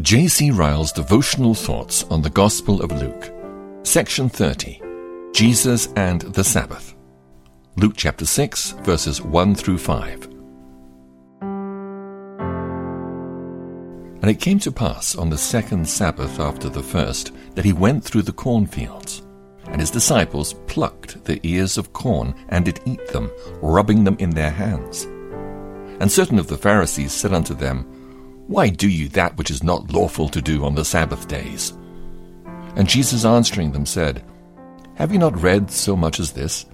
J.C. Ryle's devotional thoughts on the Gospel of Luke, section 30 Jesus and the Sabbath. Luke chapter 6, verses 1 through 5. And it came to pass on the second Sabbath after the first that he went through the cornfields. And his disciples plucked the ears of corn and did eat them, rubbing them in their hands. And certain of the Pharisees said unto them, why do you that which is not lawful to do on the Sabbath days? And Jesus answering them said, Have you not read so much as this,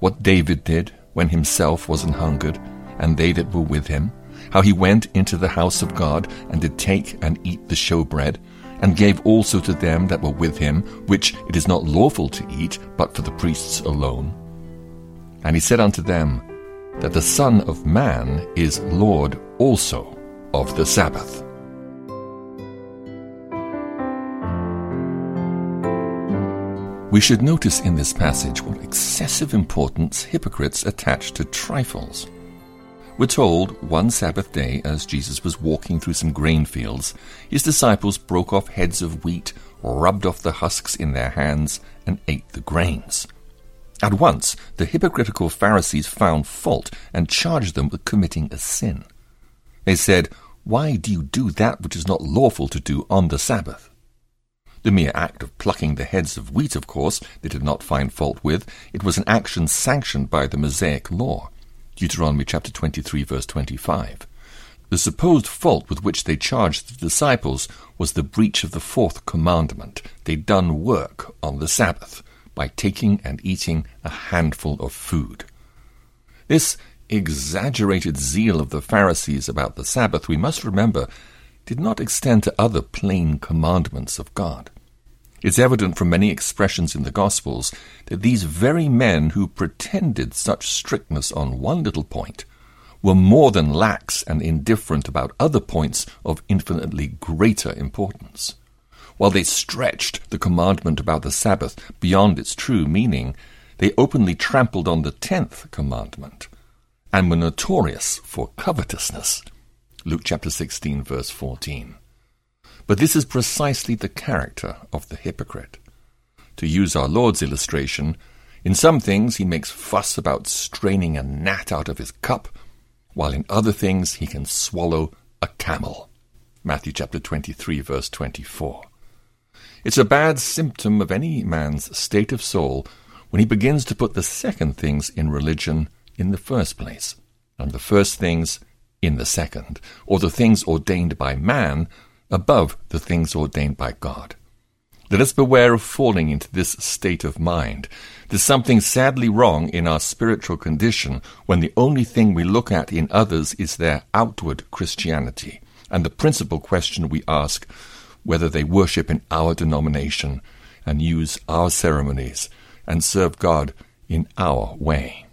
what David did when himself was an hungered, and they that were with him, how he went into the house of God, and did take and eat the showbread, and gave also to them that were with him, which it is not lawful to eat, but for the priests alone? And he said unto them, That the Son of Man is Lord also of the Sabbath. We should notice in this passage what excessive importance hypocrites attach to trifles. We're told one Sabbath day, as Jesus was walking through some grain fields, his disciples broke off heads of wheat, rubbed off the husks in their hands, and ate the grains. At once, the hypocritical Pharisees found fault and charged them with committing a sin. They said, Why do you do that which is not lawful to do on the Sabbath? The mere act of plucking the heads of wheat, of course, they did not find fault with. It was an action sanctioned by the Mosaic law. Deuteronomy chapter 23, verse 25. The supposed fault with which they charged the disciples was the breach of the fourth commandment. They'd done work on the Sabbath by taking and eating a handful of food. This exaggerated zeal of the Pharisees about the Sabbath, we must remember, did not extend to other plain commandments of God. It's evident from many expressions in the Gospels that these very men who pretended such strictness on one little point were more than lax and indifferent about other points of infinitely greater importance. While they stretched the commandment about the Sabbath beyond its true meaning, they openly trampled on the tenth commandment and were notorious for covetousness. Luke chapter 16, verse 14. But this is precisely the character of the hypocrite. To use our Lord's illustration, in some things he makes fuss about straining a gnat out of his cup, while in other things he can swallow a camel. Matthew chapter 23, verse 24. It's a bad symptom of any man's state of soul when he begins to put the second things in religion in the first place, and the first things in the second, or the things ordained by man above the things ordained by God. Let us beware of falling into this state of mind. There's something sadly wrong in our spiritual condition when the only thing we look at in others is their outward Christianity, and the principal question we ask whether they worship in our denomination and use our ceremonies and serve God in our way.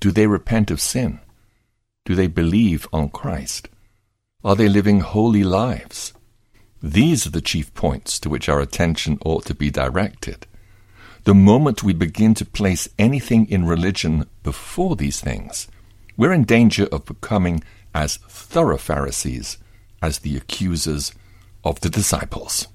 Do they repent of sin? Do they believe on Christ? Are they living holy lives? These are the chief points to which our attention ought to be directed. The moment we begin to place anything in religion before these things, we're in danger of becoming as thorough Pharisees as the accusers of the disciples.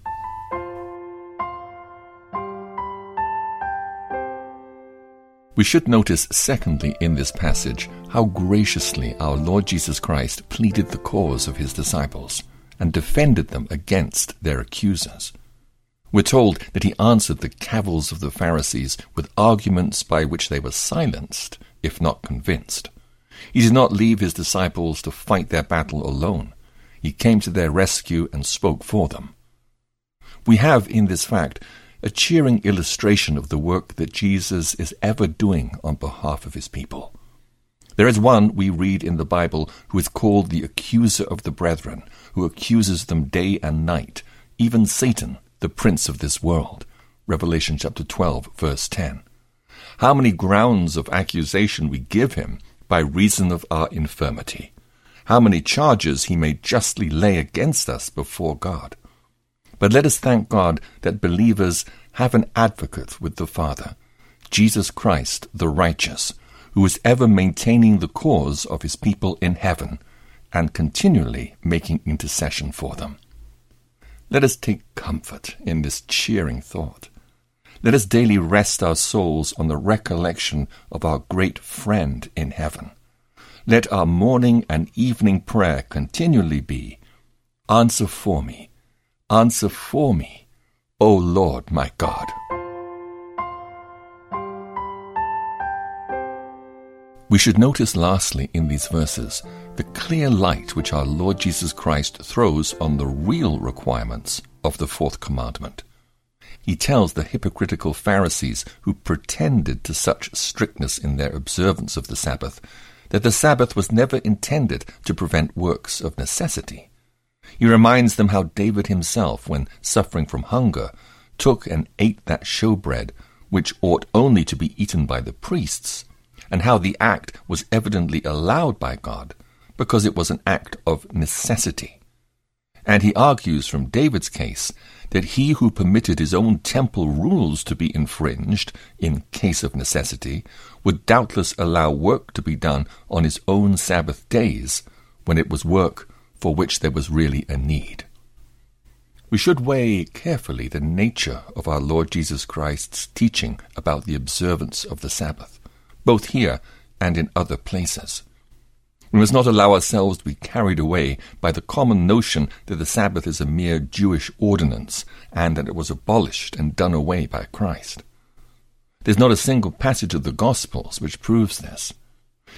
We should notice, secondly, in this passage, how graciously our Lord Jesus Christ pleaded the cause of his disciples and defended them against their accusers. We're told that he answered the cavils of the Pharisees with arguments by which they were silenced, if not convinced. He did not leave his disciples to fight their battle alone. He came to their rescue and spoke for them. We have in this fact a cheering illustration of the work that Jesus is ever doing on behalf of his people. There is one we read in the Bible who is called the accuser of the brethren, who accuses them day and night, even Satan, the prince of this world. Revelation chapter 12, verse 10. How many grounds of accusation we give him by reason of our infirmity. How many charges he may justly lay against us before God. But let us thank God that believers have an advocate with the Father, Jesus Christ the righteous, who is ever maintaining the cause of his people in heaven and continually making intercession for them. Let us take comfort in this cheering thought. Let us daily rest our souls on the recollection of our great friend in heaven. Let our morning and evening prayer continually be, Answer for me, answer for me, O Lord my God. We should notice lastly in these verses the clear light which our Lord Jesus Christ throws on the real requirements of the fourth commandment. He tells the hypocritical Pharisees who pretended to such strictness in their observance of the Sabbath that the Sabbath was never intended to prevent works of necessity. He reminds them how David himself, when suffering from hunger, took and ate that showbread which ought only to be eaten by the priests and how the act was evidently allowed by God because it was an act of necessity. And he argues from David's case that he who permitted his own temple rules to be infringed in case of necessity would doubtless allow work to be done on his own Sabbath days when it was work for which there was really a need. We should weigh carefully the nature of our Lord Jesus Christ's teaching about the observance of the Sabbath both here and in other places. We must not allow ourselves to be carried away by the common notion that the Sabbath is a mere Jewish ordinance and that it was abolished and done away by Christ. There's not a single passage of the Gospels which proves this.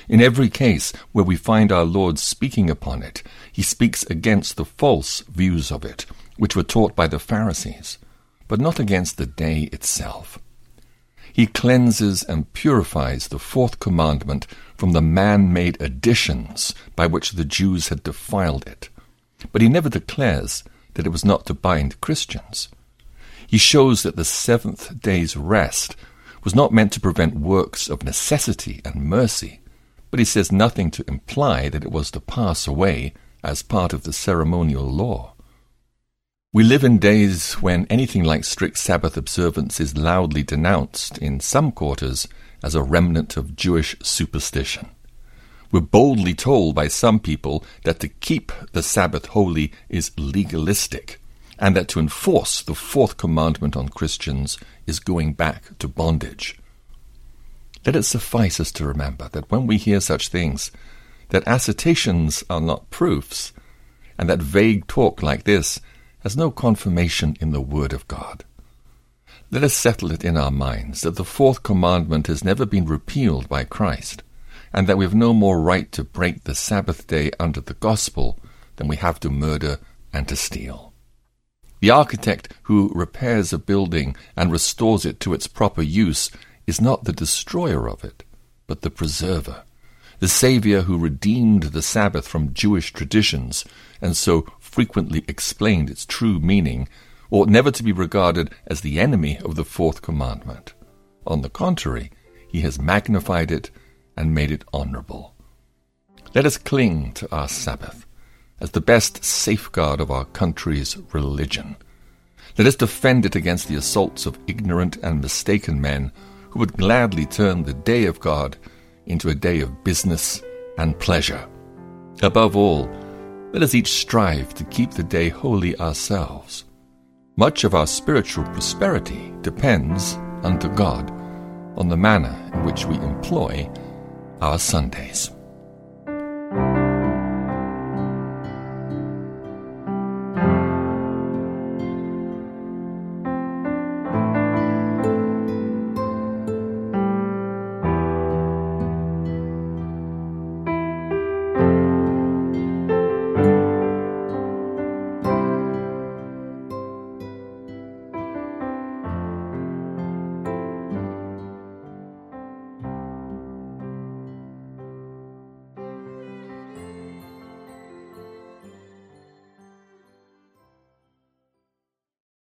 In every case where we find our Lord speaking upon it, he speaks against the false views of it, which were taught by the Pharisees, but not against the day itself. He cleanses and purifies the fourth commandment from the man made additions by which the Jews had defiled it. But he never declares that it was not to bind Christians. He shows that the seventh day's rest was not meant to prevent works of necessity and mercy, but he says nothing to imply that it was to pass away as part of the ceremonial law. We live in days when anything like strict Sabbath observance is loudly denounced in some quarters as a remnant of Jewish superstition. We're boldly told by some people that to keep the Sabbath holy is legalistic, and that to enforce the fourth commandment on Christians is going back to bondage. Let it suffice us to remember that when we hear such things, that assertions are not proofs, and that vague talk like this has no confirmation in the Word of God. Let us settle it in our minds that the fourth commandment has never been repealed by Christ, and that we have no more right to break the Sabbath day under the gospel than we have to murder and to steal. The architect who repairs a building and restores it to its proper use is not the destroyer of it, but the preserver the Saviour who redeemed the Sabbath from Jewish traditions and so frequently explained its true meaning, ought never to be regarded as the enemy of the fourth commandment. On the contrary, he has magnified it and made it honorable. Let us cling to our Sabbath as the best safeguard of our country's religion. Let us defend it against the assaults of ignorant and mistaken men who would gladly turn the day of God into a day of business and pleasure. Above all, let us each strive to keep the day holy ourselves. Much of our spiritual prosperity depends, unto God, on the manner in which we employ our Sundays.